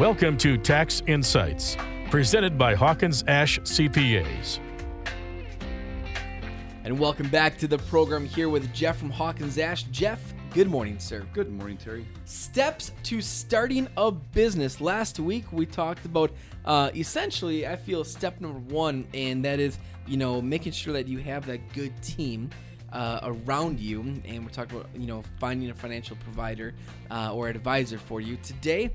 Welcome to Tax Insights, presented by Hawkins Ash CPAs. And welcome back to the program here with Jeff from Hawkins Ash. Jeff, good morning, sir. Good morning, Terry. Steps to starting a business. Last week we talked about uh, essentially, I feel step number one, and that is, you know, making sure that you have that good team. Uh, around you, and we're talking about you know finding a financial provider uh, or advisor for you. Today,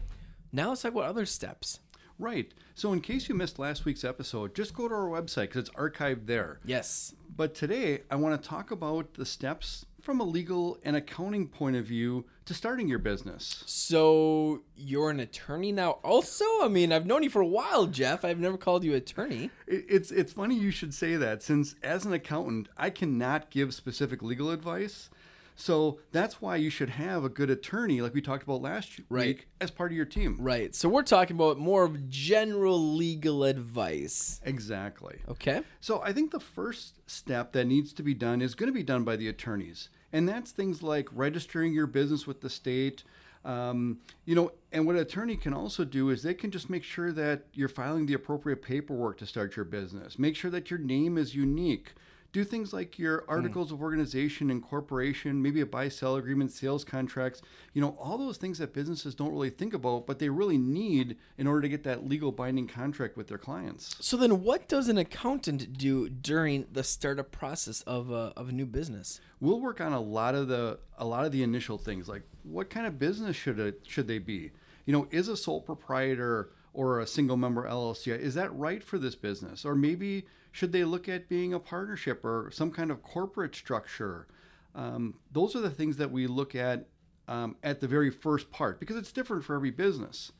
now let's talk about other steps. Right. So, in case you missed last week's episode, just go to our website because it's archived there. Yes. But today, I want to talk about the steps from a legal and accounting point of view to starting your business. So you're an attorney now. Also, I mean, I've known you for a while, Jeff. I've never called you attorney. It's it's funny you should say that since as an accountant, I cannot give specific legal advice. So that's why you should have a good attorney, like we talked about last right. week, as part of your team. Right. So we're talking about more of general legal advice. Exactly. Okay. So I think the first step that needs to be done is going to be done by the attorneys. And that's things like registering your business with the state. Um, you know, and what an attorney can also do is they can just make sure that you're filing the appropriate paperwork to start your business. Make sure that your name is unique do things like your hmm. articles mm. of organization, incorporation, maybe a buy sell agreement, sales contracts, you know, all those things that businesses don't really think about, but they really need in order to get that legal binding contract with their clients. So then what does an accountant do during the startup process of a, of a new business? We'll work on a lot of the a lot of the initial things like what kind of business should it should they be? You know, is a sole proprietor or a single member LLC is that right for this business? Or maybe should they look at being a partnership or some kind of corporate structure? Um, those are the things that we look at um, at the very first part because it's different for every business.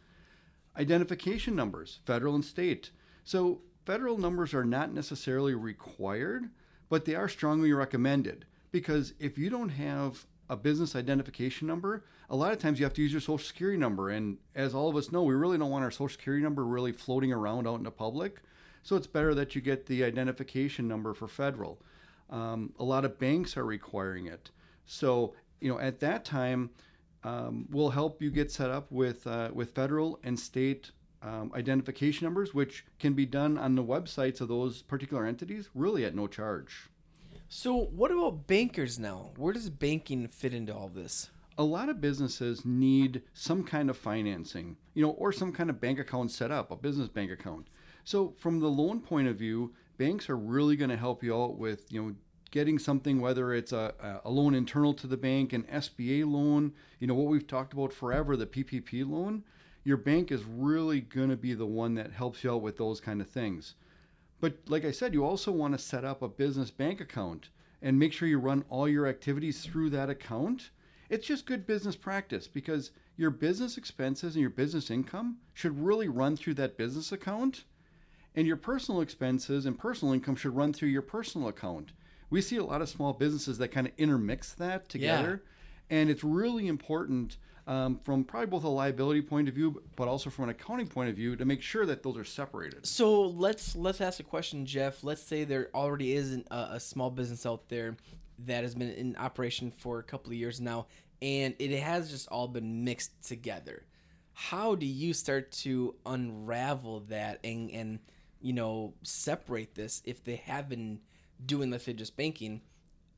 Identification numbers, federal and state. So, federal numbers are not necessarily required, but they are strongly recommended because if you don't have a business identification number, a lot of times you have to use your social security number. And as all of us know, we really don't want our social security number really floating around out in the public. So it's better that you get the identification number for federal. Um, a lot of banks are requiring it. So, you know, at that time, um, we'll help you get set up with, uh, with federal and state um, identification numbers, which can be done on the websites of those particular entities, really at no charge. So, what about bankers now? Where does banking fit into all this? A lot of businesses need some kind of financing, you know, or some kind of bank account set up, a business bank account. So from the loan point of view, banks are really going to help you out with, you know, getting something, whether it's a, a loan internal to the bank, an SBA loan, you know, what we've talked about forever, the PPP loan, your bank is really going to be the one that helps you out with those kind of things. But like I said, you also want to set up a business bank account and make sure you run all your activities through that account. It's just good business practice because your business expenses and your business income should really run through that business account and your personal expenses and personal income should run through your personal account. We see a lot of small businesses that kind of intermix that together. Yeah. And it's really important um, from probably both a liability point of view, but also from an accounting point of view, to make sure that those are separated. So let's let's ask a question, Jeff. Let's say there already is a, a small business out there that has been in operation for a couple of years now, and it has just all been mixed together. How do you start to unravel that and and you know, separate this if they have been doing, let's say, just banking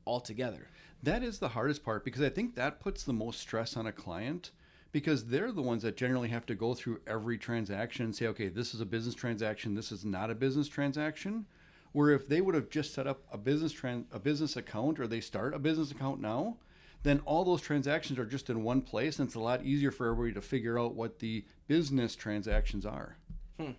altogether. That is the hardest part because I think that puts the most stress on a client because they're the ones that generally have to go through every transaction and say, okay, this is a business transaction, this is not a business transaction. Where if they would have just set up a business trans- a business account or they start a business account now, then all those transactions are just in one place and it's a lot easier for everybody to figure out what the business transactions are. Hmm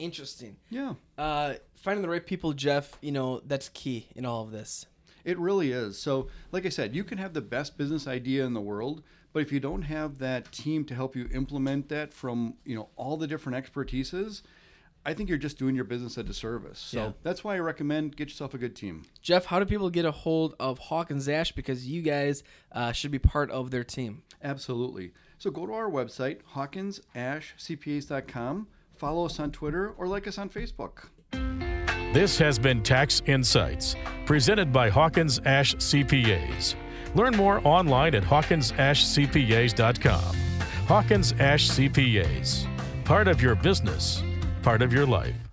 interesting. Yeah. Uh, finding the right people, Jeff, you know, that's key in all of this. It really is. So, like I said, you can have the best business idea in the world, but if you don't have that team to help you implement that from, you know, all the different expertises, I think you're just doing your business a disservice. So yeah. that's why I recommend get yourself a good team. Jeff, how do people get a hold of Hawkins Ash because you guys uh, should be part of their team? Absolutely. So go to our website, hawkinsashcpas.com follow us on Twitter, or like us on Facebook. This has been Tax Insights, presented by Hawkins Ash CPAs. Learn more online at hawkinsashcpas.com. Hawkins Ash CPAs. Part of your business, part of your life.